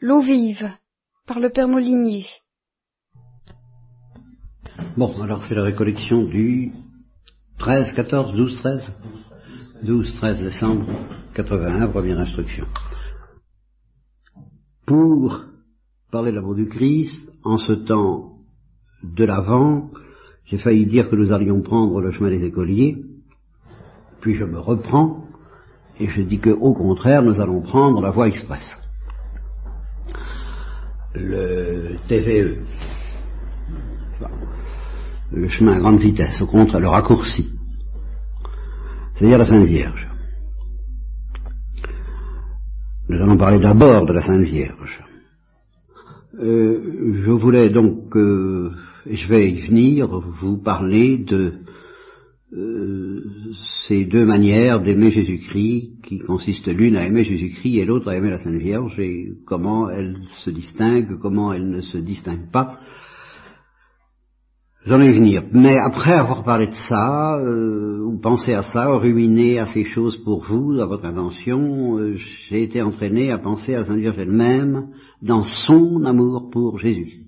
L'eau vive, par le Père Molinier. Bon, alors c'est la récollection du 13, 14, 12, 13 12, 13 décembre 81, première instruction. Pour parler de l'amour du Christ, en ce temps de l'Avent, j'ai failli dire que nous allions prendre le chemin des écoliers, puis je me reprends, et je dis qu'au contraire, nous allons prendre la voie express. Le TVE, le chemin à grande vitesse, au contraire, le raccourci, c'est-à-dire la Sainte Vierge. Nous allons parler d'abord de la Sainte Vierge. Euh, je voulais donc, euh, et je vais y venir, vous parler de euh, ces deux manières d'aimer Jésus-Christ, qui consistent l'une à aimer Jésus-Christ et l'autre à aimer la Sainte Vierge, et comment elles se distinguent, comment elles ne se distinguent pas. J'en ai venir. Mais après avoir parlé de ça, euh, ou pensé à ça, ou ruminé à ces choses pour vous, à votre intention, euh, j'ai été entraîné à penser à la Sainte Vierge elle-même dans son amour pour Jésus-Christ.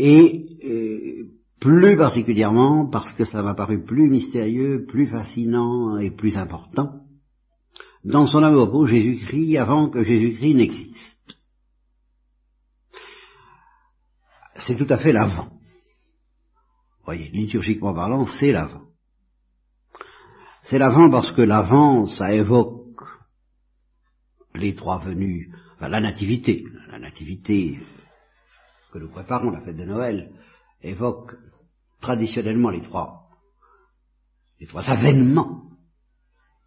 Et euh, plus particulièrement parce que ça m'a paru plus mystérieux, plus fascinant et plus important, dans son amour pour Jésus-Christ avant que Jésus-Christ n'existe. c'est tout à fait l'avant. Voyez, liturgiquement parlant, c'est l'avant. C'est l'avant parce que l'avant, ça évoque les trois venus, enfin la nativité. La nativité que nous préparons, la fête de Noël, évoque traditionnellement les trois, les trois avènements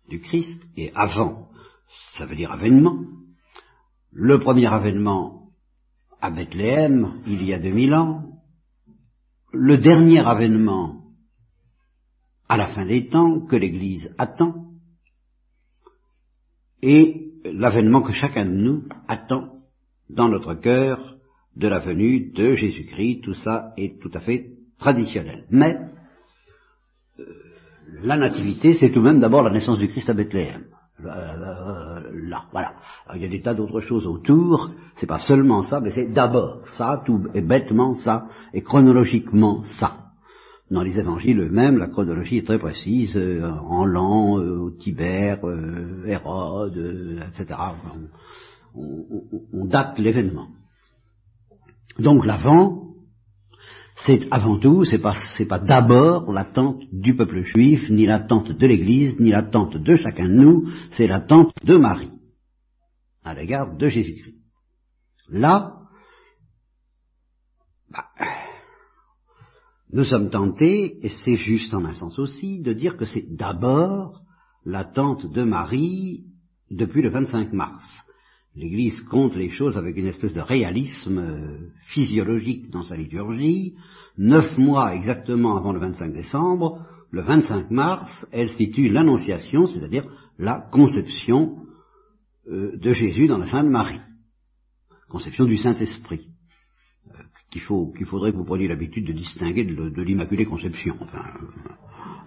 du Christ, et avant, ça veut dire avènement. Le premier avènement, à Bethléem, il y a 2000 ans, le dernier avènement à la fin des temps que l'Église attend, et l'avènement que chacun de nous attend dans notre cœur de la venue de Jésus-Christ, tout ça est tout à fait traditionnel. Mais euh, la nativité, c'est tout de même d'abord la naissance du Christ à Bethléem. Euh, là, voilà. il y a des tas d'autres choses autour, c'est pas seulement ça, mais c'est d'abord ça, tout et bêtement ça, et chronologiquement ça. Dans les évangiles eux-mêmes, la chronologie est très précise, euh, en l'an, euh, au Tibère, Hérode, etc. On, on date l'événement. Donc l'avant, c'est avant tout, c'est pas, c'est pas d'abord l'attente du peuple juif, ni l'attente de l'Église, ni l'attente de chacun de nous, c'est l'attente de Marie, à l'égard de Jésus-Christ. Là, bah, nous sommes tentés, et c'est juste en un sens aussi, de dire que c'est d'abord l'attente de Marie depuis le 25 mars. L'Église compte les choses avec une espèce de réalisme euh, physiologique dans sa liturgie. Neuf mois exactement avant le 25 décembre, le 25 mars, elle situe l'Annonciation, c'est-à-dire la conception euh, de Jésus dans la Sainte Marie, conception du Saint-Esprit, euh, qu'il faudrait que vous preniez l'habitude de distinguer de, de l'Immaculée Conception. Enfin,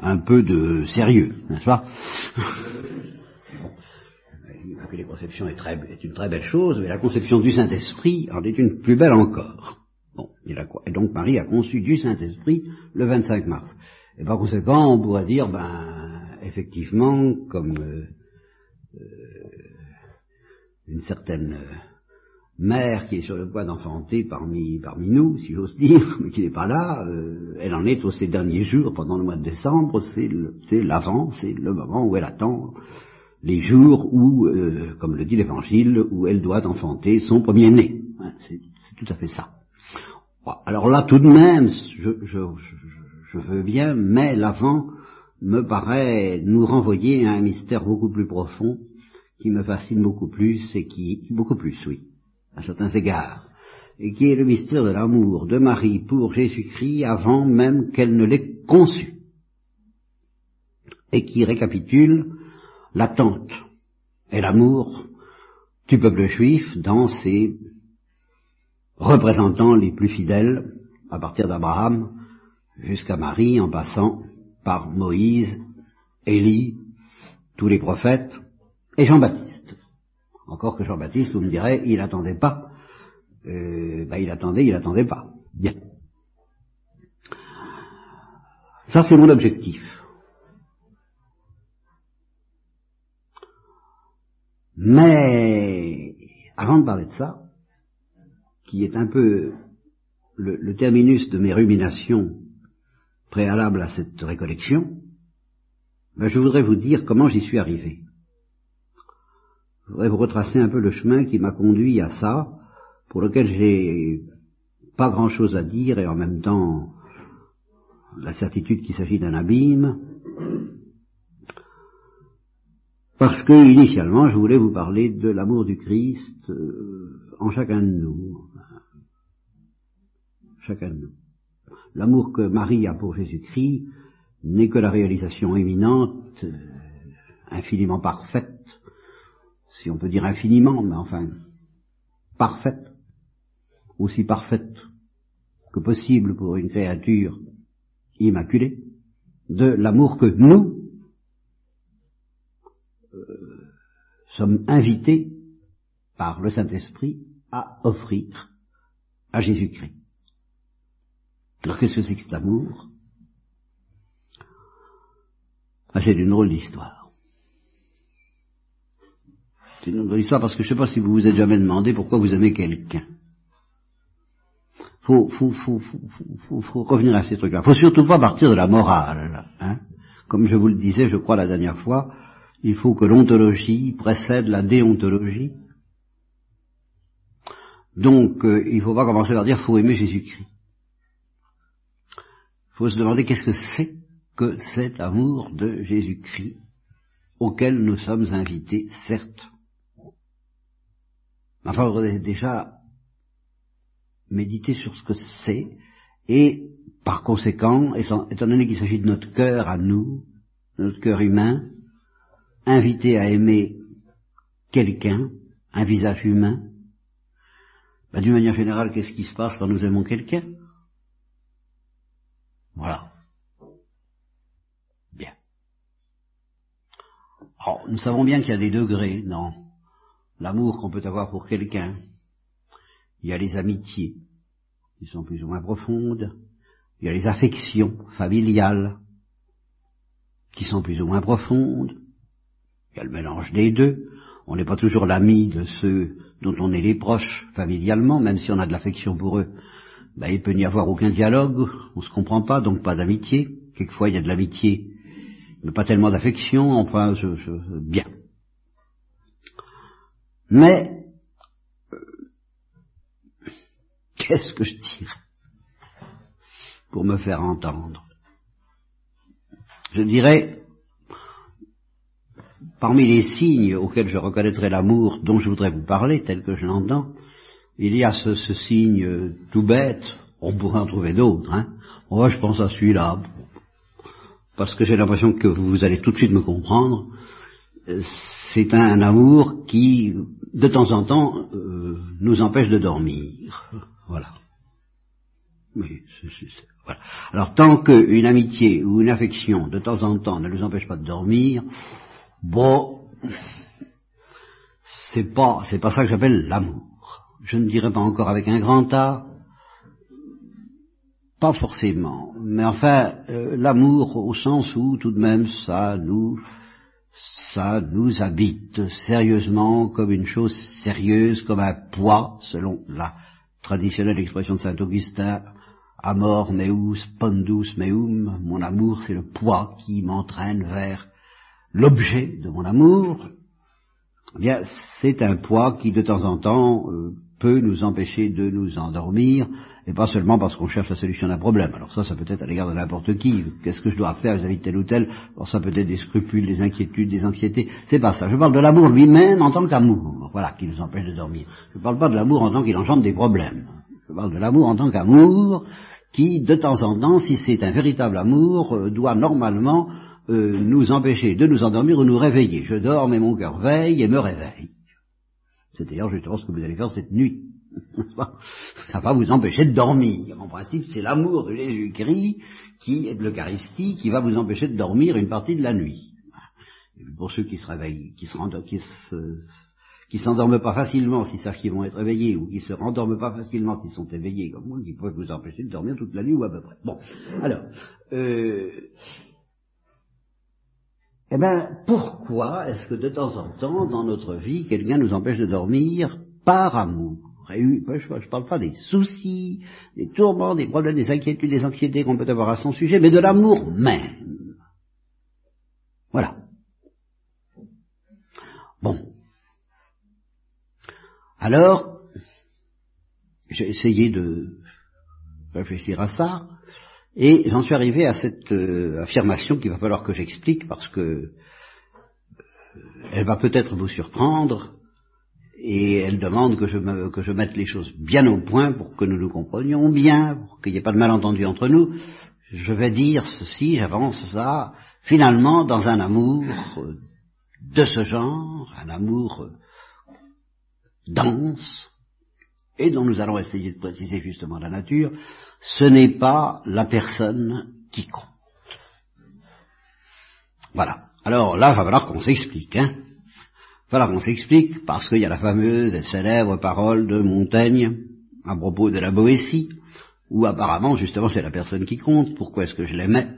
un peu de sérieux, n'est-ce pas? que les est, très, une très belle chose, mais la conception du Saint-Esprit en est une plus belle encore. Bon, et donc Marie a conçu du Saint-Esprit le 25 mars. Et par conséquent, on pourrait dire, ben, effectivement, comme euh, euh, une certaine euh, mère qui est sur le point d'enfanter parmi, parmi nous, si j'ose dire, mais qui n'est pas là, elle en est aux ces derniers jours, pendant le mois de décembre, c'est l'avant, c'est le moment où elle attend les jours où, euh, comme le dit l'Évangile, où elle doit enfanter son premier-né. c'est tout à fait ça. Alors là, tout de même, je, je, je veux bien, mais l'avant me paraît nous renvoyer à un mystère beaucoup plus profond, qui me fascine beaucoup plus, et qui, beaucoup plus, oui, à certains égards, et qui est le mystère de l'amour de Marie pour Jésus-Christ avant même qu'elle ne l'ait conçu, et qui récapitule l'attente et l'amour du peuple juif dans ses représentants les plus fidèles, à partir d'Abraham jusqu'à Marie, en passant par Moïse, Élie, tous les prophètes, et Jean-Baptiste. Encore que Jean-Baptiste, vous me direz, il n'attendait pas. Euh, ben, il attendait, il n'attendait pas. Bien. Ça, c'est mon objectif. Mais, avant de parler de ça, qui est un peu le, terminus de mes ruminations préalables à cette récollection, ben, je voudrais vous dire comment j'y suis arrivé. Je voudrais vous retracer un peu le chemin qui m'a conduit à ça, pour lequel j'ai pas grand chose à dire et en même temps la certitude qu'il s'agit d'un abîme. Parce que initialement je voulais vous parler de l'amour du Christ euh, en chacun de nous. Chacun de nous. L'amour que Marie a pour Jésus-Christ n'est que la réalisation éminente, euh, infiniment parfaite, si on peut dire infiniment, mais enfin parfaite, aussi parfaite que possible pour une créature immaculée, de l'amour que nous euh, sommes invités par le Saint-Esprit à offrir à Jésus-Christ. Alors qu'est-ce que c'est que cet amour? Ah, C'est une drôle d'histoire. C'est une drôle d'histoire parce que je ne sais pas si vous vous êtes jamais demandé pourquoi vous aimez quelqu'un. Faut, faut, faut, faut, faut, revenir à ces trucs-là. Faut surtout pas partir de la morale. Hein. Comme je vous le disais, je crois, la dernière fois, il faut que l'ontologie précède la déontologie. Donc, euh, il ne faut pas commencer par dire faut aimer Jésus-Christ. Il faut se demander qu'est-ce que c'est que cet amour de Jésus-Christ auquel nous sommes invités, certes. Enfin, on aurait déjà méditer sur ce que c'est et, par conséquent, étant donné qu'il s'agit de notre cœur à nous, notre cœur humain, invité à aimer quelqu'un, un visage humain, ben, d'une manière générale, qu'est-ce qui se passe quand nous aimons quelqu'un? Voilà. Bien. Alors, nous savons bien qu'il y a des degrés dans l'amour qu'on peut avoir pour quelqu'un. Il y a les amitiés, qui sont plus ou moins profondes. Il y a les affections familiales, qui sont plus ou moins profondes. Il y a le mélange des deux. On n'est pas toujours l'ami de ceux dont on est les proches familialement, même si on a de l'affection pour eux. Ben, il peut n'y avoir aucun dialogue, on ne se comprend pas, donc pas d'amitié. Quelquefois il y a de l'amitié, mais pas tellement d'affection, enfin, je, je, bien. Mais, euh, qu'est-ce que je dirais pour me faire entendre? Je dirais, parmi les signes auxquels je reconnaîtrai l'amour dont je voudrais vous parler, tel que je l'entends, il y a ce, signe tout bête, on pourrait en trouver d'autres, hein. Moi, je pense à celui-là, parce que j'ai l'impression que vous allez tout de suite me comprendre. C'est un, amour qui, de temps en temps, euh, nous empêche de dormir. Voilà. Voilà. Alors, tant qu'une amitié ou une affection, de temps en temps, ne nous empêche pas de dormir, Bon, c'est pas, c'est pas ça que j'appelle l'amour. Je ne dirais pas encore avec un grand A, pas forcément, mais enfin, euh, l'amour au sens où tout de même ça nous, ça nous habite sérieusement comme une chose sérieuse, comme un poids, selon la traditionnelle expression de saint Augustin, amor meus pondus meum, mon amour c'est le poids qui m'entraîne vers l'objet de mon amour, eh bien, c'est un poids qui, de temps en temps, euh, peut nous empêcher de nous endormir, et pas seulement parce qu'on cherche la solution d'un problème. Alors ça, ça peut être à l'égard de n'importe qui. Qu'est-ce que je dois faire vis-à-vis de tel ou tel? Alors ça peut être des scrupules, des inquiétudes, des anxiétés. C'est pas ça. Je parle de l'amour lui-même en tant qu'amour. Voilà, qui nous empêche de dormir. Je ne parle pas de l'amour en tant qu'il engendre des problèmes. Je parle de l'amour en tant qu'amour qui, de temps en temps, si c'est un véritable amour, euh, doit normalement euh, nous empêcher de nous endormir ou nous réveiller. Je dors, mais mon cœur veille et me réveille. C'est d'ailleurs justement ce que vous allez faire cette nuit. Ça va vous empêcher de dormir. En principe, c'est l'amour de Jésus-Christ qui est de l'Eucharistie qui va vous empêcher de dormir une partie de la nuit. pour ceux qui se réveillent, qui se, rendent, qui, s'endorment pas facilement s'ils savent qu'ils vont être éveillés, ou qui se rendorment pas facilement s'ils sont éveillés comme moi, qui peuvent vous empêcher de dormir toute la nuit ou à peu près. Bon, alors, euh, eh bien, pourquoi est-ce que de temps en temps, dans notre vie, quelqu'un nous empêche de dormir par amour? Je ne parle pas des soucis, des tourments, des problèmes, des inquiétudes, des anxiétés qu'on peut avoir à son sujet, mais de l'amour même. Voilà. Bon. Alors, j'ai essayé de réfléchir à ça, et j'en suis arrivé à cette euh, affirmation qu'il va falloir que j'explique parce que euh, elle va peut-être vous surprendre et elle demande que je, me, que je mette les choses bien au point pour que nous nous comprenions bien, pour qu'il n'y ait pas de malentendu entre nous. Je vais dire ceci, j'avance ça, finalement dans un amour de ce genre, un amour dense, et dont nous allons essayer de préciser justement la nature, ce n'est pas la personne qui compte. Voilà. Alors là, il va falloir qu'on s'explique, hein. Il va falloir qu'on s'explique, parce qu'il y a la fameuse et célèbre parole de Montaigne à propos de la Boétie, où apparemment, justement, c'est la personne qui compte. Pourquoi est-ce que je l'aimais?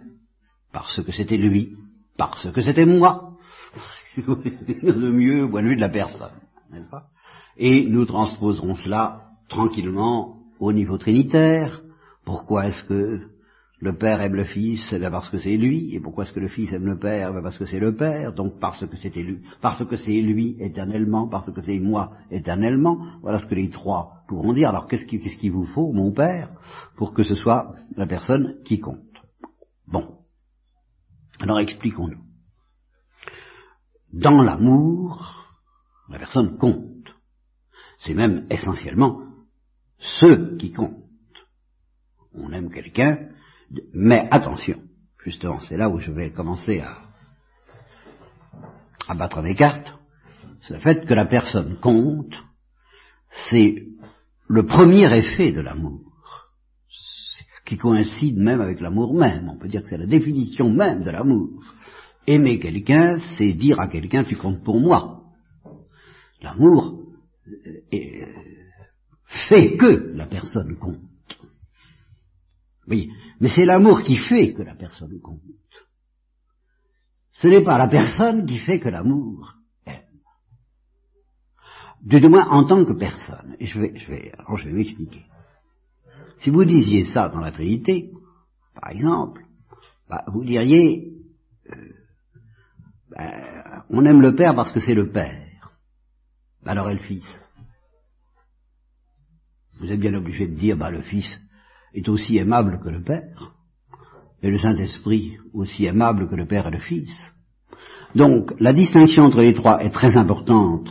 Parce que c'était lui, parce que c'était moi. le mieux au point de de la personne, n'est-ce pas? Et nous transposerons cela tranquillement au niveau trinitaire, pourquoi est-ce que le Père aime le Fils? Parce que c'est lui. Et pourquoi est-ce que le Fils aime le Père? Eh Parce que c'est le Père. Donc. Parce que c'est lui éternellement. Parce que c'est moi éternellement. Voilà ce que les trois pourront dire. Alors qu'est-ce qu'il vous faut, mon Père, pour que ce soit la personne qui compte? Bon. Alors expliquons-nous. Dans l'amour, la personne compte. C'est même essentiellement ceux qui comptent on aime quelqu'un, mais attention, justement, c'est là où je vais commencer à, à battre mes cartes, c'est le fait que la personne compte, c'est le premier effet de l'amour, qui coïncide même avec l'amour même, on peut dire que c'est la définition même de l'amour. Aimer quelqu'un, c'est dire à quelqu'un tu comptes pour moi. L'amour euh, fait que la personne compte. Oui, mais c'est l'amour qui fait que la personne compte. Ce n'est pas la personne qui fait que l'amour aime. Du moins en tant que personne. Et je vais, je vais, alors je vais m'expliquer. Si vous disiez ça dans la Trinité, par exemple, bah, vous diriez, euh, bah, on aime le Père parce que c'est le Père. Bah, alors est le Fils? Vous êtes bien obligé de dire, bah, le Fils, est aussi aimable que le Père, et le Saint-Esprit aussi aimable que le Père et le Fils. Donc la distinction entre les trois est très importante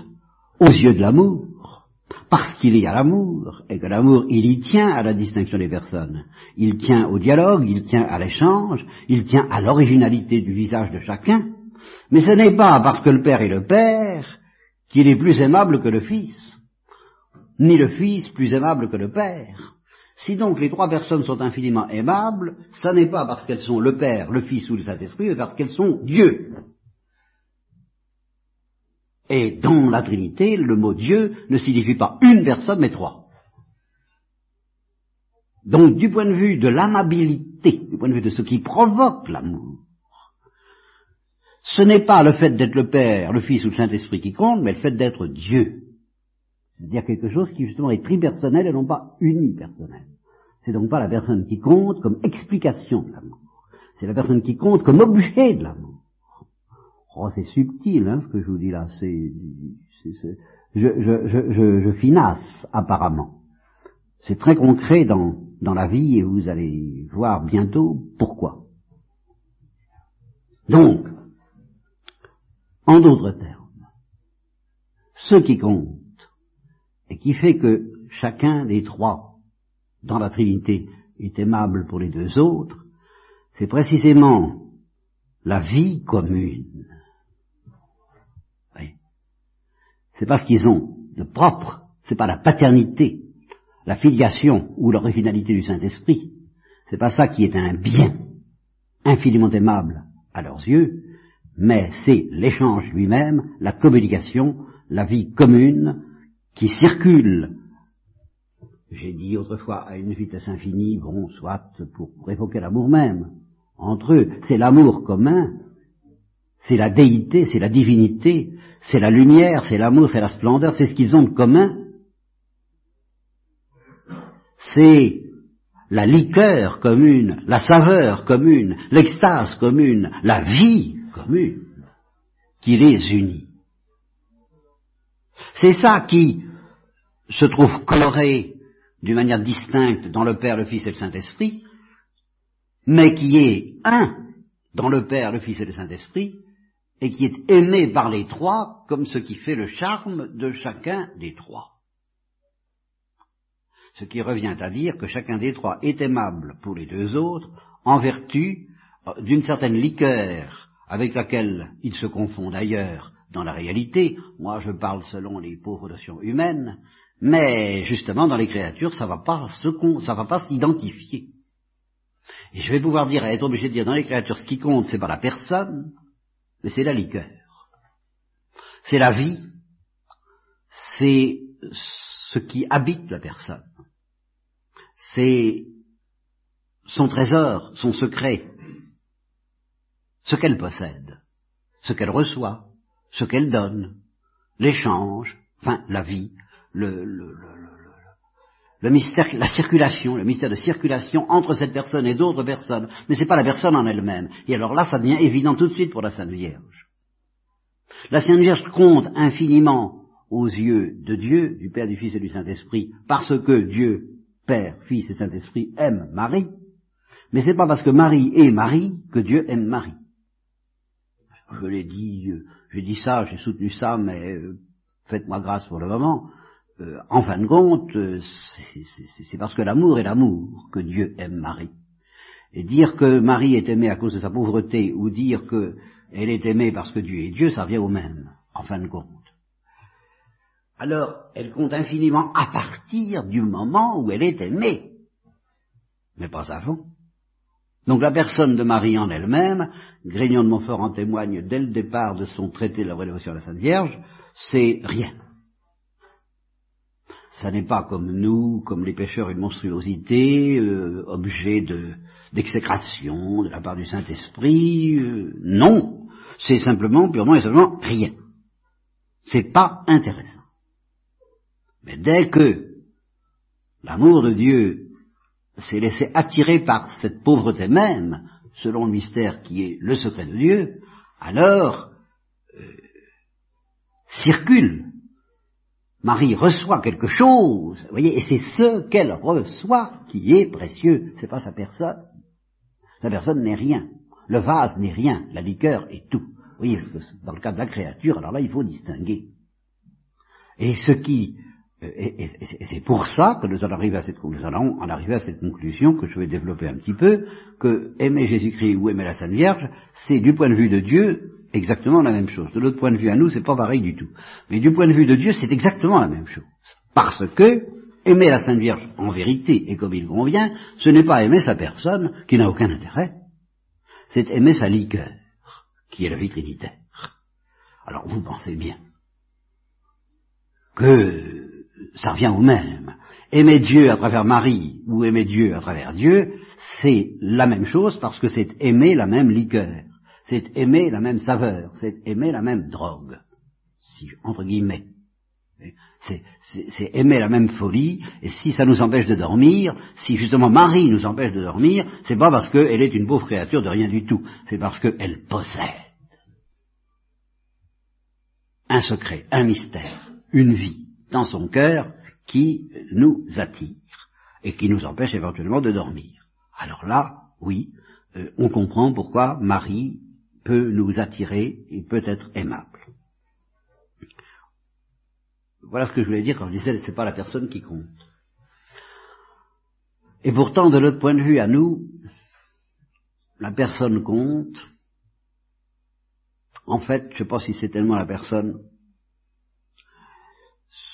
aux yeux de l'amour, parce qu'il y a l'amour, et que l'amour, il y tient à la distinction des personnes. Il tient au dialogue, il tient à l'échange, il tient à l'originalité du visage de chacun, mais ce n'est pas parce que le Père est le Père qu'il est plus aimable que le Fils, ni le Fils plus aimable que le Père. Si donc les trois personnes sont infiniment aimables, ce n'est pas parce qu'elles sont le Père, le Fils ou le Saint-Esprit, mais parce qu'elles sont Dieu. Et dans la Trinité, le mot Dieu ne signifie pas une personne, mais trois. Donc, du point de vue de l'amabilité, du point de vue de ce qui provoque l'amour, ce n'est pas le fait d'être le Père, le Fils ou le Saint-Esprit qui compte, mais le fait d'être Dieu. C'est-à-dire quelque chose qui justement est tripersonnel et non pas unipersonnel. C'est donc pas la personne qui compte comme explication de l'amour. C'est la personne qui compte comme objet de l'amour. Oh, c'est subtil, hein, ce que je vous dis là. C'est, je, je, je, je, finasse apparemment. C'est très concret dans, dans la vie et vous allez voir bientôt pourquoi. Donc, en d'autres termes, ce qui compte qui fait que chacun des trois dans la Trinité est aimable pour les deux autres, c'est précisément la vie commune. Oui. C'est pas ce qu'ils ont de propre, c'est pas la paternité, la filiation ou l'originalité du Saint-Esprit. C'est pas ça qui est un bien infiniment aimable à leurs yeux, mais c'est l'échange lui-même, la communication la vie commune qui circule, j'ai dit autrefois à une vitesse infinie, bon, soit pour, pour évoquer l'amour même, entre eux, c'est l'amour commun, c'est la déité, c'est la divinité, c'est la lumière, c'est l'amour, c'est la splendeur, c'est ce qu'ils ont de commun. C'est la liqueur commune, la saveur commune, l'extase commune, la vie commune qui les unit. C'est ça qui se trouve coloré d'une manière distincte dans le Père, le Fils et le Saint-Esprit, mais qui est un dans le Père, le Fils et le Saint-Esprit, et qui est aimé par les trois comme ce qui fait le charme de chacun des trois. Ce qui revient à dire que chacun des trois est aimable pour les deux autres en vertu euh, d'une certaine liqueur avec laquelle ils se confondent d'ailleurs dans la réalité. Moi, je parle selon les pauvres notions humaines, mais justement dans les créatures, ça va pas ça va pas s'identifier. Et je vais pouvoir dire, être obligé de dire dans les créatures, ce qui compte, c'est pas la personne, mais c'est la liqueur. C'est la vie, c'est ce qui habite la personne. C'est son trésor, son secret, ce qu'elle possède, ce qu'elle reçoit, ce qu'elle donne, l'échange, enfin la vie, le, le, le, le, mystère, la circulation, le mystère de circulation entre cette personne et d'autres personnes, mais c'est pas la personne en elle-même. Et alors là, ça devient évident tout de suite pour la Sainte Vierge. La Sainte Vierge compte infiniment aux yeux de Dieu, du Père, du Fils et du Saint-Esprit, parce que Dieu, Père, Fils et Saint-Esprit aime Marie, mais c'est pas parce que Marie est Marie que Dieu aime Marie. Je l'ai dit, euh, j'ai dit ça, j'ai soutenu ça, mais euh, faites-moi grâce pour le moment. Euh, en fin de compte, c'est parce que l'amour est l'amour que Dieu aime Marie. Et dire que Marie est aimée à cause de sa pauvreté, ou dire qu'elle est aimée parce que Dieu est Dieu, ça revient au même, en fin de compte. Alors, elle compte infiniment à partir du moment où elle est aimée, mais pas avant. Donc la personne de Marie en elle-même, Grignon de Montfort en témoigne dès le départ de son traité de la révélation à la Sainte Vierge, c'est rien. Ça n'est pas comme nous, comme les pécheurs, une monstruosité, euh, objet de, d'exécration de la part du Saint-Esprit. Euh, non, c'est simplement, purement et simplement, rien. C'est pas intéressant. Mais dès que l'amour de Dieu s'est laissé attirer par cette pauvreté même, selon le mystère qui est le secret de Dieu, alors euh, circule. Marie reçoit quelque chose, voyez, et c'est ce qu'elle reçoit qui est précieux, c'est pas sa personne. Sa personne n'est rien. Le vase n'est rien, la liqueur est tout. Vous voyez, dans le cas de la créature, alors là, il faut distinguer. Et ce qui et, c'est pour ça que nous nous allons en arriver à cette conclusion que je vais développer un petit peu, que aimer Jésus-Christ ou aimer la Sainte Vierge, c'est du point de vue de Dieu exactement la même chose. De l'autre point de vue à nous, c'est pas pareil du tout. Mais du point de vue de Dieu, c'est exactement la même chose. Parce que aimer la Sainte Vierge en vérité et comme il convient, ce n'est pas aimer sa personne qui n'a aucun intérêt. C'est aimer sa liqueur, qui est la vie trinitaire. Alors vous pensez bien que ça revient au même. Aimer Dieu à travers Marie ou aimer Dieu à travers Dieu, c'est la même chose parce que c'est aimer la même liqueur, c'est aimer la même saveur, c'est aimer la même drogue, si, entre guillemets. C'est aimer la même folie, et si ça nous empêche de dormir, si justement Marie nous empêche de dormir, c'est pas parce qu'elle est une pauvre créature de rien du tout, c'est parce qu'elle possède un secret, un mystère, une vie dans son cœur qui nous attire et qui nous empêche éventuellement de dormir. Alors là, oui, euh, on comprend pourquoi Marie peut nous attirer et peut être aimable. Voilà ce que je voulais dire quand je disais c'est pas la personne qui compte. Et pourtant, de notre point de vue à nous, la personne compte. En fait, je ne sais pas si c'est tellement la personne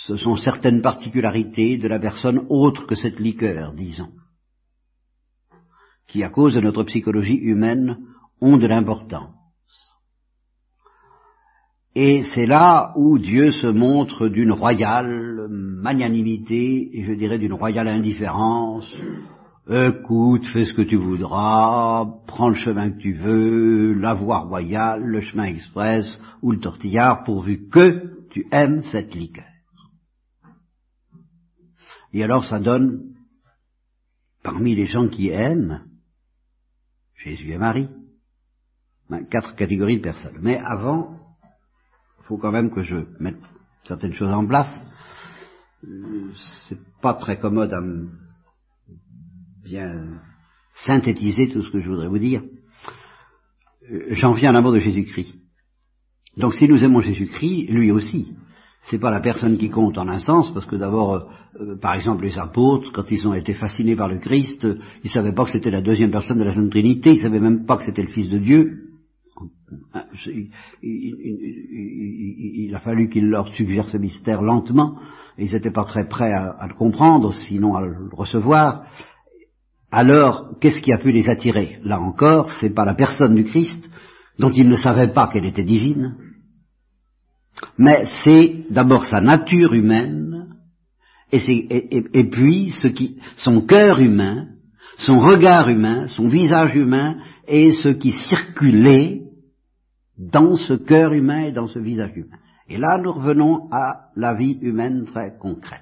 ce sont certaines particularités de la personne autre que cette liqueur, disons, qui, à cause de notre psychologie humaine, ont de l'importance. Et c'est là où Dieu se montre d'une royale magnanimité, et je dirais d'une royale indifférence. Écoute, fais ce que tu voudras, prends le chemin que tu veux, la voie royale, le chemin express ou le tortillard, pourvu que tu aimes cette liqueur. Et alors ça donne, parmi les gens qui aiment, Jésus et Marie, ben, quatre catégories de personnes. Mais avant, il faut quand même que je mette certaines choses en place. C'est pas très commode à bien synthétiser tout ce que je voudrais vous dire. Euh, j'en viens à l'amour de Jésus-Christ. Donc si nous aimons Jésus-Christ, lui aussi, c'est pas la personne qui compte en un sens, parce que d'abord, euh, par exemple, les apôtres, quand ils ont été fascinés par le Christ, ils savaient pas que c'était la deuxième personne de la Sainte Trinité, ils savaient même pas que c'était le Fils de Dieu. Il, a fallu qu'il leur suggère ce mystère lentement, ils n'étaient pas très prêts à, le comprendre, sinon à le recevoir. Alors, qu'est-ce qui a pu les attirer? Là encore, c'est pas la personne du Christ, dont ils ne savaient pas qu'elle était divine, mais c'est d'abord sa nature humaine, et, puis ce qui, son cœur humain, son regard humain, son visage humain, et ce qui circulait dans ce cœur humain et dans ce visage humain. Et là, nous revenons à la vie humaine très concrète.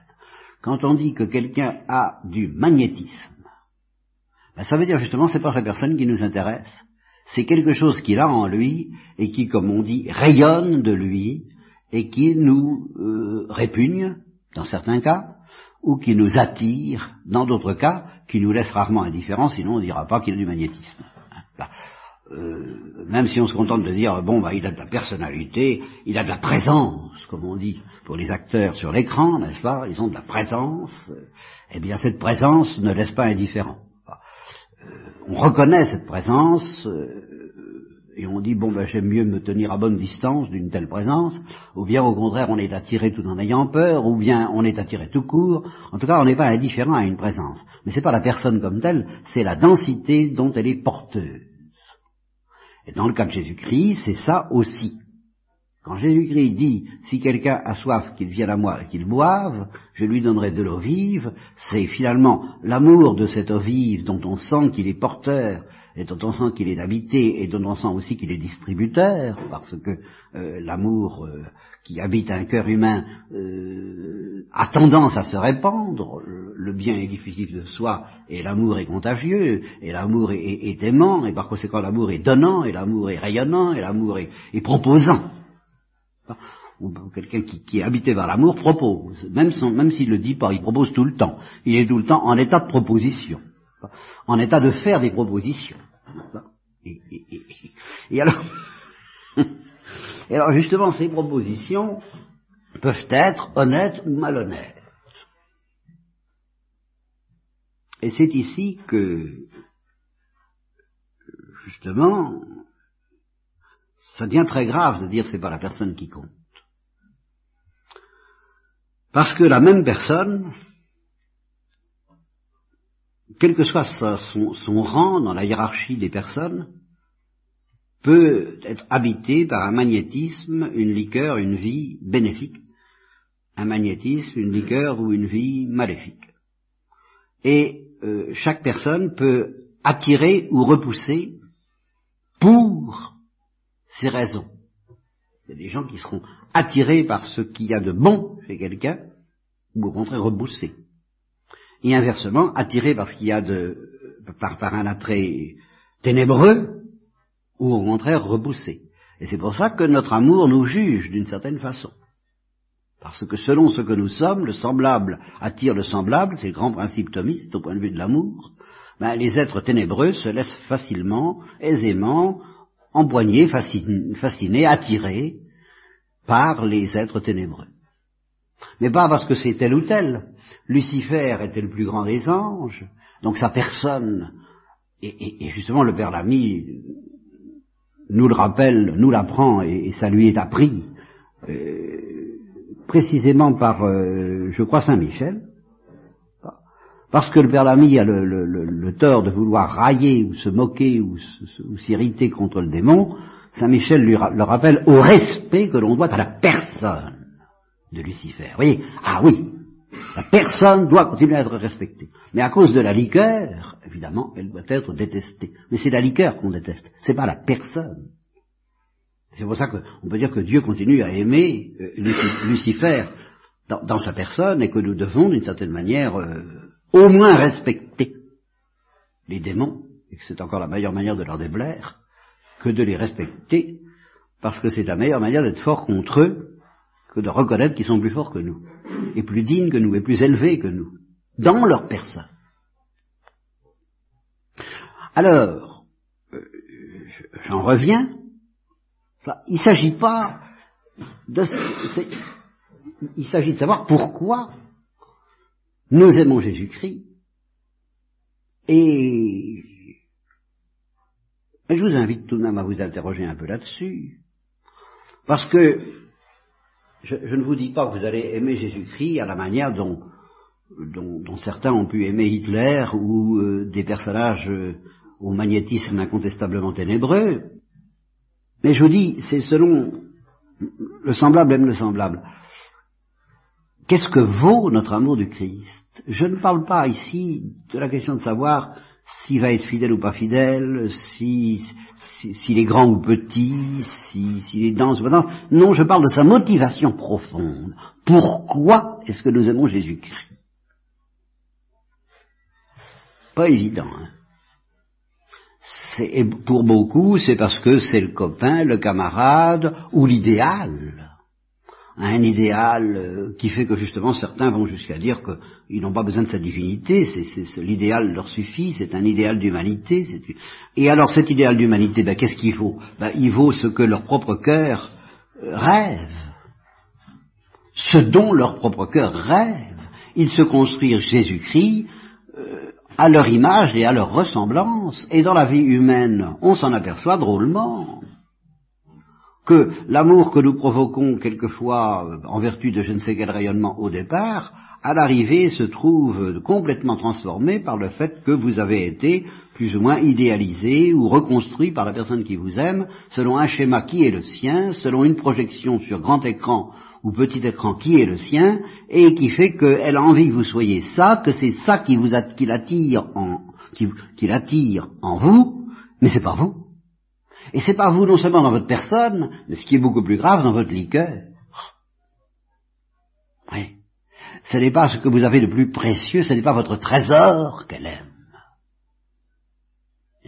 Quand on dit que quelqu'un a du magnétisme, ben, ça veut dire justement c'est pas la personne qui nous intéresse, c'est quelque chose qu'il a en lui et qui, comme on dit, rayonne de lui et qui nous euh, répugne dans certains cas, ou qui nous attire dans d'autres cas, qui nous laisse rarement indifférents, sinon on ne dira pas qu'il a du magnétisme. Hein, euh, même si on se contente de dire bon bah il a de la personnalité, il a de la présence, comme on dit pour les acteurs sur l'écran, n'est-ce pas? Ils ont de la présence. eh bien cette présence ne laisse pas indifférent. Euh, on reconnaît cette présence euh, et on dit bon ben j'aime mieux me tenir à bonne distance d'une telle présence, ou bien au contraire on est attiré tout en ayant peur, ou bien on est attiré tout court. En tout cas on n'est pas indifférent à une présence. Mais c'est pas la personne comme telle, c'est la densité dont elle est porteuse. Et dans le cas de Jésus-Christ, c'est ça aussi. Quand Jésus-Christ dit, si quelqu'un a soif, qu'il vienne à moi et qu'il boive, je lui donnerai de l'eau vive, c'est finalement l'amour de cette eau vive dont on sent qu'il est porteur, et dont on sent qu'il est habité, et dont on sent aussi qu'il est distributeur, parce que euh, l'amour euh, qui habite un cœur humain euh, a tendance à se répandre, le bien est difficile de soi, et l'amour est contagieux, et l'amour est, aimant, et par conséquent l'amour est donnant, et l'amour est rayonnant, et l'amour est proposant. Quelqu'un qui, est habité par l'amour propose, même, même s'il ne le dit pas, il propose tout le temps. Il est tout le temps en état de proposition, en état de faire des propositions. Et, alors, et alors justement, ces propositions peuvent être honnêtes ou malhonnêtes. Et c'est ici que, justement, ça devient très grave de dire c'est pas la personne qui compte. Parce que la même personne, quel que soit son, rang dans la hiérarchie des personnes, peut être habité par un magnétisme, une liqueur, une vie bénéfique, un magnétisme, une liqueur ou une vie maléfique. Et euh, chaque personne peut attirer ou repousser pour ces raisons. Il y a des gens qui seront attirés par ce qu'il y a de bon chez quelqu'un, ou au contraire repoussés. Et inversement, attirés par ce qu'il y a de, par, par un attrait ténébreux, ou au contraire repoussés. Et c'est pour ça que notre amour nous juge d'une certaine façon. Parce que selon ce que nous sommes, le semblable attire le semblable, c'est le grand principe thomiste au point de vue de l'amour, ben, les êtres ténébreux se laissent facilement, aisément, empoigné, fasciné, attiré par les êtres ténébreux. Mais pas parce que c'est tel ou tel. Lucifer était le plus grand des anges, donc sa personne, et, justement le Père Lamy nous le rappelle, nous l'apprend, et, ça lui est appris, euh, précisément par, euh, je crois, Saint Michel, parce que le père Lamy a le, tort de vouloir railler ou se moquer ou, s'irriter contre le démon, Saint Michel lui le rappelle au respect que l'on doit à la personne de Lucifer. Vous voyez? Ah oui, la personne doit continuer à être respectée. Mais à cause de la liqueur, évidemment, elle doit être détestée. Mais c'est la liqueur qu'on déteste, c'est pas la personne. C'est pour ça qu'on peut dire que Dieu continue à aimer euh, Lucifer dans, sa personne et que nous devons, d'une certaine manière, euh, au moins respecter les démons, et que c'est encore la meilleure manière de leur déplaire, que de les respecter, parce que c'est la meilleure manière d'être fort contre eux, que de reconnaître qu'ils sont plus forts que nous, et plus dignes que nous, et plus élevés que nous, dans leur personne. Alors, euh, j'en reviens, il ne s'agit pas de... Il s'agit de savoir pourquoi nous aimons Jésus-Christ et je vous invite tout de même à vous interroger un peu là-dessus. Parce que je, ne vous dis pas que vous allez aimer Jésus-Christ à la manière dont, certains ont pu aimer Hitler ou euh, des personnages euh, au magnétisme incontestablement ténébreux. Mais je vous dis, c'est selon le semblable aime le semblable. Qu'est-ce que vaut notre amour du Christ? Je ne parle pas ici de la question de savoir s'il va être fidèle ou pas fidèle, s'il si, est grand ou petit, s'il est dense ou pas dense. Non, je parle de sa motivation profonde. Pourquoi est-ce que nous aimons Jésus-Christ? Pas évident. Hein et pour beaucoup, c'est parce que c'est le copain, le camarade ou l'idéal un idéal euh, qui fait que justement certains vont jusqu'à dire qu'ils n'ont pas besoin de sa divinité, c'est, l'idéal leur suffit, c'est un idéal d'humanité. Et alors cet idéal d'humanité, ben, qu'est-ce qu'il vaut? Ben, Il vaut ce que leur propre cœur euh, rêve, ce dont leur propre cœur rêve. Ils se construisent Jésus-Christ euh, à leur image et à leur ressemblance, et dans la vie humaine, on s'en aperçoit drôlement que l'amour que nous provoquons quelquefois en vertu de je ne sais quel rayonnement au départ, à l'arrivée se trouve complètement transformé par le fait que vous avez été plus ou moins idéalisé ou reconstruit par la personne qui vous aime selon un schéma qui est le sien, selon une projection sur grand écran ou petit écran qui est le sien, et qui fait qu'elle a envie que vous soyez ça, que c'est ça qui vous qui l'attire en en vous, mais c'est pas vous. Et c'est pas vous non seulement dans votre personne, mais ce qui est beaucoup plus grave, dans votre liqueur. Oui. Ce n'est pas ce que vous avez de plus précieux, ce n'est pas votre trésor qu'elle aime.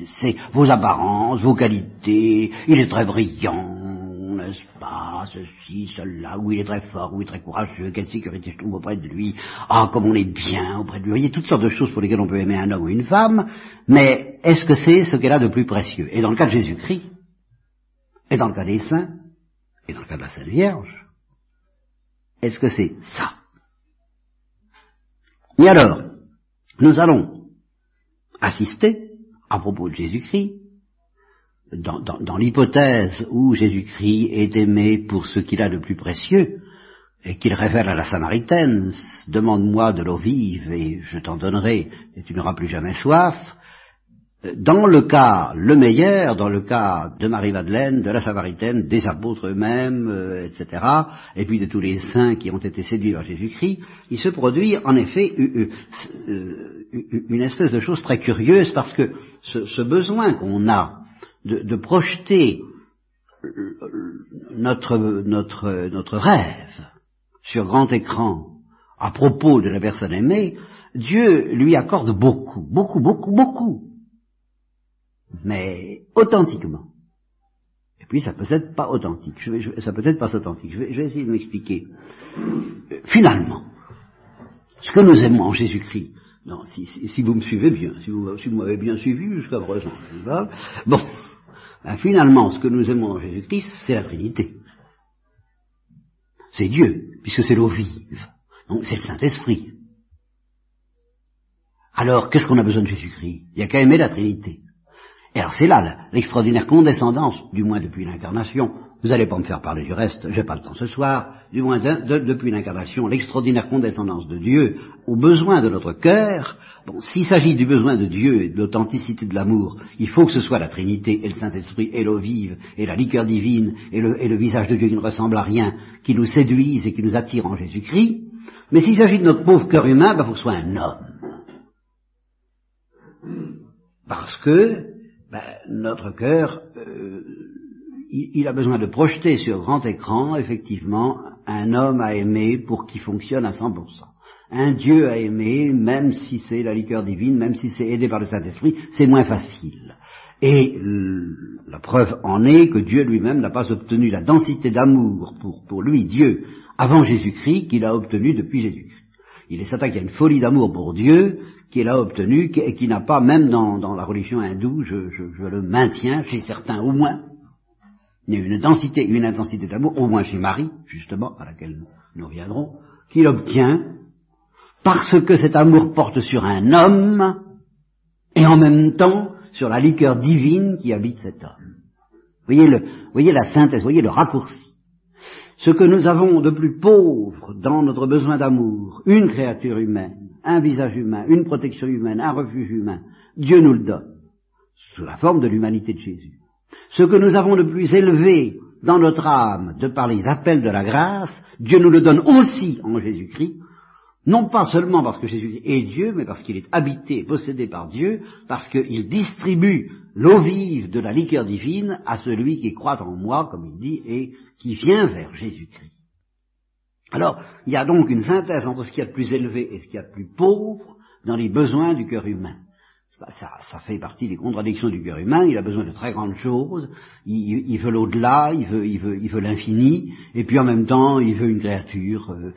C'est vos apparences, vos qualités, il est très brillant, n'est-ce pas, ceci, cela, où il est très fort, où il est très courageux, quelle sécurité je trouve auprès de lui, ah, comme on est bien auprès de lui. Vous voyez, toutes sortes de choses pour lesquelles on peut aimer un homme ou une femme, mais est-ce que c'est ce qu'elle a de plus précieux? Et dans le cas de Jésus-Christ, et dans le cas des saints, et dans le cas de la Sainte Vierge, est-ce que c'est ça? Et alors, nous allons assister, à propos de Jésus-Christ, dans, dans l'hypothèse où Jésus-Christ est aimé pour ce qu'il a de plus précieux, et qu'il révèle à la Samaritaine, demande-moi de l'eau vive et je t'en donnerai et tu n'auras plus jamais soif, dans le cas le meilleur, dans le cas de Marie-Madeleine, de la Samaritaine, des apôtres eux-mêmes, euh, etc., et puis de tous les saints qui ont été séduits par Jésus-Christ, il se produit en effet une espèce de chose très curieuse parce que ce, besoin qu'on a de, projeter notre, notre, notre rêve sur grand écran à propos de la personne aimée, Dieu lui accorde beaucoup, beaucoup, beaucoup, beaucoup mais authentiquement. Et puis ça peut être pas authentique, ça peut être pas authentique. Je vais, essayer de m'expliquer. Finalement, ce que nous aimons en Jésus-Christ, si, vous me suivez bien, si vous, m'avez bien suivi jusqu'à présent, bon, ben, finalement, ce que nous aimons en Jésus-Christ, c'est la Trinité. C'est Dieu, puisque c'est l'eau vive. Donc c'est le Saint-Esprit. Alors, qu'est-ce qu'on a besoin de Jésus-Christ? Il n'y a qu'à aimer la Trinité. Et alors c'est là l'extraordinaire condescendance, du moins depuis l'incarnation. Vous n'allez pas me faire parler du reste, j'ai pas le temps ce soir, du moins depuis l'incarnation, l'extraordinaire condescendance de Dieu aux besoins de notre cœur. Bon, s'il s'agit du besoin de Dieu et de l'authenticité de l'amour, il faut que ce soit la Trinité et le Saint-Esprit et l'eau vive et la liqueur divine et le, visage de Dieu qui ne ressemble à rien, qui nous séduisent et qui nous attirent en Jésus-Christ. Mais s'il s'agit de notre pauvre cœur humain, il ben, faut que ce soit un homme. Parce que ben, notre cœur, il, a besoin de projeter sur grand écran, effectivement, un homme à aimer pour qu'il fonctionne à 100%. Un Dieu à aimer, même si c'est la liqueur divine, même si c'est aidé par le Saint-Esprit, c'est moins facile. Et la preuve en est que Dieu lui-même n'a pas obtenu la densité d'amour pour, pour lui, Dieu, avant Jésus-Christ, qu'il a obtenu depuis Jésus-Christ. Il est certain qu'il y a une folie d'amour pour Dieu qu'il a obtenu et qui n'a pas, même dans, la religion hindoue, je, je, le maintiens, chez certains au moins, il y a une densité, une intensité d'amour, au moins chez Marie, justement, à laquelle nous, reviendrons, qu'il obtient parce que cet amour porte sur un homme et en même temps sur la liqueur divine qui habite cet homme. Voyez, le, voyez la synthèse, voyez le raccourci. Ce que nous avons de plus pauvre dans notre besoin d'amour, une créature humaine, un visage humain, une protection humaine, un refuge humain, Dieu nous le donne, sous la forme de l'humanité de Jésus. Ce que nous avons de plus élevé dans notre âme, de par les appels de la grâce, Dieu nous le donne aussi en Jésus-Christ, non pas seulement parce que Jésus est Dieu, mais parce qu'il est habité, possédé par Dieu, parce qu'il distribue l'eau vive de la liqueur divine à celui qui croit en moi, comme il dit, et qui vient vers Jésus-Christ. Alors, il y a donc une synthèse entre ce qui y a de plus élevé et ce qui y a de plus pauvre dans les besoins du cœur humain. Ça, ça, fait partie des contradictions du cœur humain, il a besoin de très grandes choses, il, veut l'au-delà, il veut, il veut, il veut l'infini, et puis en même temps, il veut une créature euh,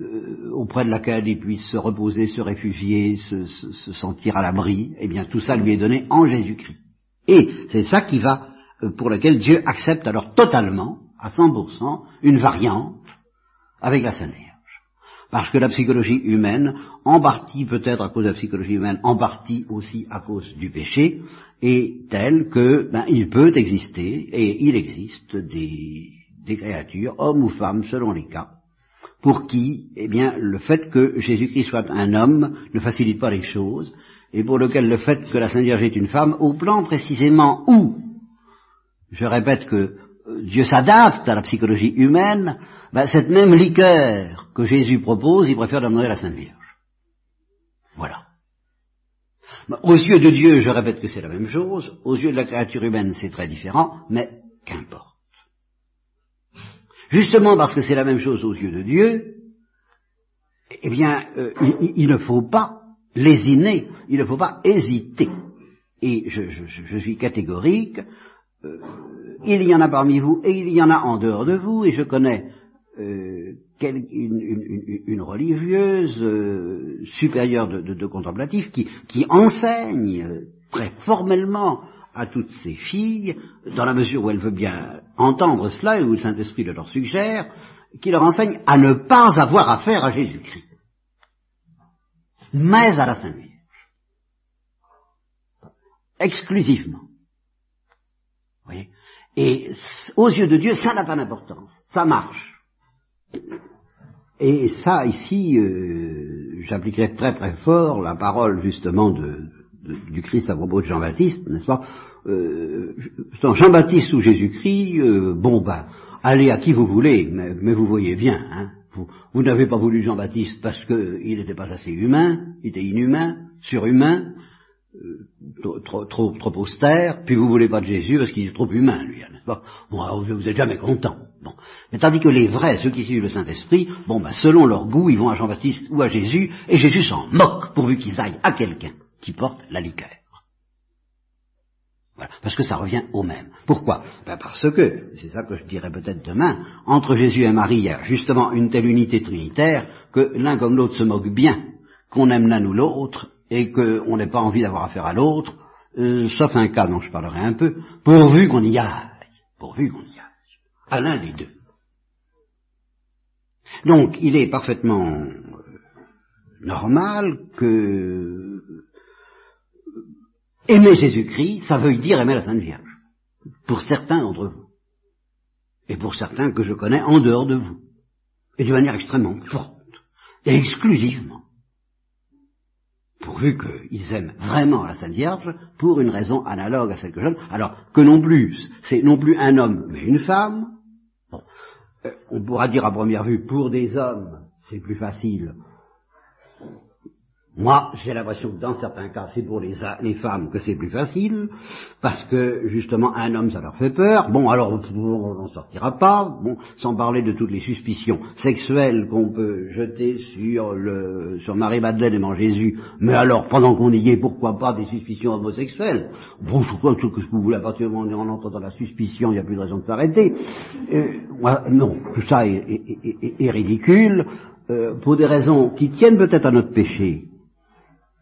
euh, auprès de laquelle il puisse se reposer, se réfugier, se, sentir à l'abri, eh bien tout ça lui est donné en Jésus-Christ. Et c'est ça qui va, euh, pour lequel Dieu accepte alors totalement, à 100%, une variante avec la Sainte. Parce que la psychologie humaine, en partie peut-être à cause de la psychologie humaine, en partie aussi à cause du péché, est telle que ben, il peut exister, et il existe des, créatures, hommes ou femmes, selon les cas, pour qui, eh bien, le fait que Jésus-Christ soit un homme ne facilite pas les choses, et pour lequel le fait que la Sainte Vierge est une femme, au plan précisément où, je répète que Dieu s'adapte à la psychologie humaine, ben, cette même liqueur que Jésus propose, il préfère demander à la Sainte Vierge. Voilà. Ben, aux yeux de Dieu, je répète que c'est la même chose, aux yeux de la créature humaine, c'est très différent, mais qu'importe. Justement parce que c'est la même chose aux yeux de Dieu, eh bien, euh, il, ne faut pas lésiner, il ne faut pas hésiter. Et je, suis catégorique, euh, il y en a parmi vous et il y en a en dehors de vous, et je connais euh, une, religieuse supérieure de, de, contemplatif qui, qui enseigne très formellement à toutes ses filles, dans la mesure où elle veut bien entendre cela et où le Saint-Esprit le leur suggère, qui leur enseigne à ne pas avoir affaire à Jésus-Christ, mais à la Sainte Vierge. Exclusivement. Vous voyez? Et aux yeux de Dieu, ça n'a pas d'importance. Ça marche. Et ça, ici, euh, j'appliquerai très très fort la parole justement de, du Christ à propos de Jean-Baptiste, n'est-ce pas? Euh, Jean-Baptiste ou Jésus-Christ, euh, bon ben, allez à qui vous voulez, mais, vous voyez bien, hein, vous, n'avez pas voulu Jean-Baptiste parce qu'il n'était pas assez humain, il était inhumain, surhumain, trop, trop, trop, austère, puis vous voulez pas de Jésus parce qu'il est trop humain, lui, Bon, vous n'êtes jamais content. Bon. Mais tandis que les vrais, ceux qui suivent le Saint-Esprit, bon ben, selon leur goût, ils vont à Jean-Baptiste ou à Jésus, et Jésus s'en moque pourvu qu'ils aillent à quelqu'un qui porte la liqueur. Voilà, parce que ça revient au même. Pourquoi? Ben Parce que, c'est ça que je dirais peut-être demain, entre Jésus et Marie, il y a justement une telle unité trinitaire que l'un comme l'autre se moque bien, qu'on aime l'un ou l'autre, et qu'on n'ait pas envie d'avoir affaire à l'autre, euh, sauf un cas dont je parlerai un peu, pourvu qu'on y aille, pourvu qu'on y aille, à l'un des deux. Donc, il est parfaitement euh, normal que aimer Jésus-Christ, ça veut dire aimer la Sainte Vierge. Pour certains d'entre vous. Et pour certains que je connais en dehors de vous. Et d'une manière extrêmement forte. Et exclusivement. Pourvu qu'ils aiment vraiment la Sainte Vierge pour une raison analogue à celle que j'aime. Alors que non plus, c'est non plus un homme mais une femme. Bon. Euh, on pourra dire à première vue, pour des hommes, c'est plus facile moi, j'ai l'impression que dans certains cas, c'est pour les, les femmes que c'est plus facile, parce que justement, un homme, ça leur fait peur. Bon, alors, on n'en sortira pas. Bon, sans parler de toutes les suspicions sexuelles qu'on peut jeter sur le, sur Marie-Madeleine et mon Jésus. Mais alors, pendant qu'on y est, pourquoi pas des suspicions homosexuelles? Bon, crois que ce que vous voulez, à partir du moment où on entre dans la suspicion, il n'y a plus de raison de s'arrêter. Euh, non, tout ça est, est, ridicule, euh, pour des raisons qui tiennent peut-être à notre péché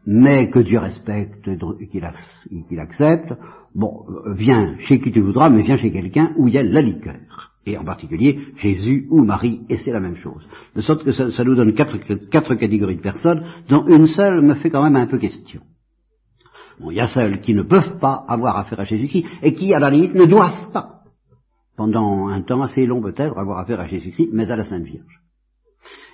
mais que Dieu respecte et qu'il accepte, bon, euh, viens chez qui tu voudras, mais viens chez quelqu'un où il y a la liqueur. Et en particulier Jésus ou Marie, et c'est la même chose. De sorte que ça, nous donne quatre, quatre, catégories de personnes, dont une seule me fait quand même un peu question. Bon, il y a celles qui ne peuvent pas avoir affaire à Jésus-Christ, et qui, à la limite, ne doivent pas, pendant un temps assez long peut-être, avoir affaire à Jésus-Christ, mais à la Sainte Vierge.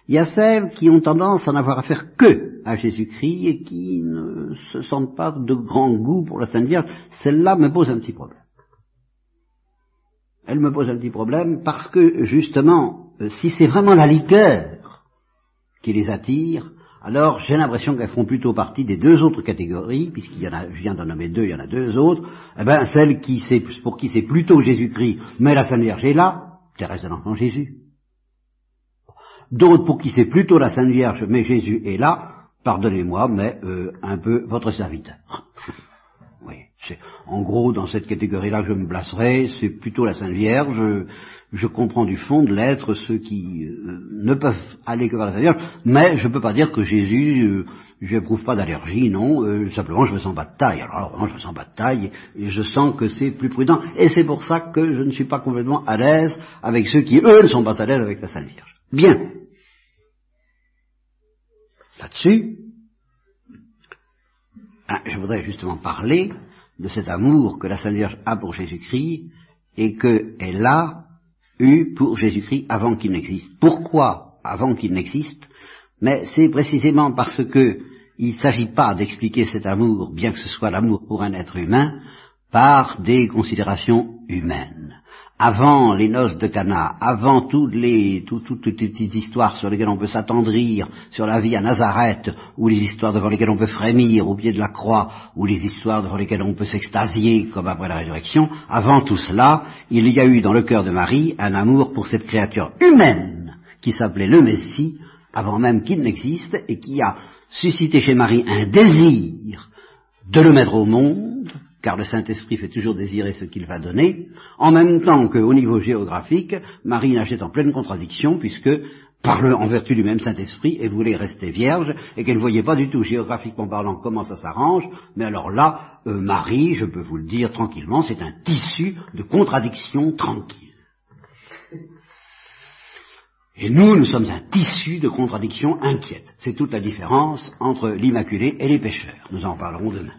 Il y a celles qui ont tendance à n'avoir affaire que à Jésus-Christ et qui ne se sentent pas de grand goût pour la Sainte Vierge. Celle-là me pose un petit problème. Elle me pose un petit problème parce que, justement, euh, si c'est vraiment la liqueur qui les attire, alors j'ai l'impression qu'elles font plutôt partie des deux autres catégories, puisqu'il y en a, je viens d'en nommer deux, il y en a deux autres, eh ben, celle qui pour qui c'est plutôt Jésus-Christ, mais la Sainte Vierge est là, Thérèse de l'Enfant Jésus d'autres pour qui c'est plutôt la Sainte Vierge, mais Jésus est là, pardonnez-moi, mais euh, un peu votre serviteur. oui, c'est en gros dans cette catégorie-là je me placerai, c'est plutôt la Sainte Vierge. Je, comprends du fond de l'être ceux qui euh, ne peuvent aller que vers la Sainte Vierge, mais je ne peux pas dire que Jésus, euh, je n'éprouve pas d'allergie, non. Simplement, je me sens pas de taille. Alors, je me sens pas de taille et je sens que c'est plus prudent. Et c'est pour ça que je ne suis pas complètement à l'aise avec ceux qui eux ne sont pas à l'aise avec la Sainte Vierge. Bien. Là-dessus, hein, je voudrais justement parler de cet amour que la Sainte Vierge a pour Jésus-Christ et qu'elle a eu pour Jésus-Christ avant qu'il n'existe. Pourquoi avant qu'il n'existe? Mais c'est précisément parce que il ne s'agit pas d'expliquer cet amour, bien que ce soit l'amour pour un être humain, par des considérations humaines avant les noces de Cana, avant toutes les toutes, les petites histoires sur lesquelles on peut s'attendrir, sur la vie à Nazareth, ou les histoires devant lesquelles on peut frémir au pied de la croix, ou les histoires devant lesquelles on peut s'extasier comme après la résurrection, avant tout cela, il y a eu dans le cœur de Marie un amour pour cette créature humaine qui s'appelait le Messie, avant même qu'il n'existe, et qui a suscité chez Marie un désir de le mettre au monde, car le Saint-Esprit fait toujours désirer ce qu'il va donner, en même temps qu'au niveau géographique, Marie nageait en pleine contradiction, puisque, par en vertu du même Saint-Esprit, elle voulait rester vierge, et qu'elle ne voyait pas du tout, géographiquement parlant, comment ça s'arrange, mais alors là, euh, Marie, je peux vous le dire tranquillement, c'est un tissu de contradictions tranquilles. Et nous, nous sommes un tissu de contradictions inquiètes. C'est toute la différence entre l'Immaculée et les pécheurs. Nous en parlerons demain.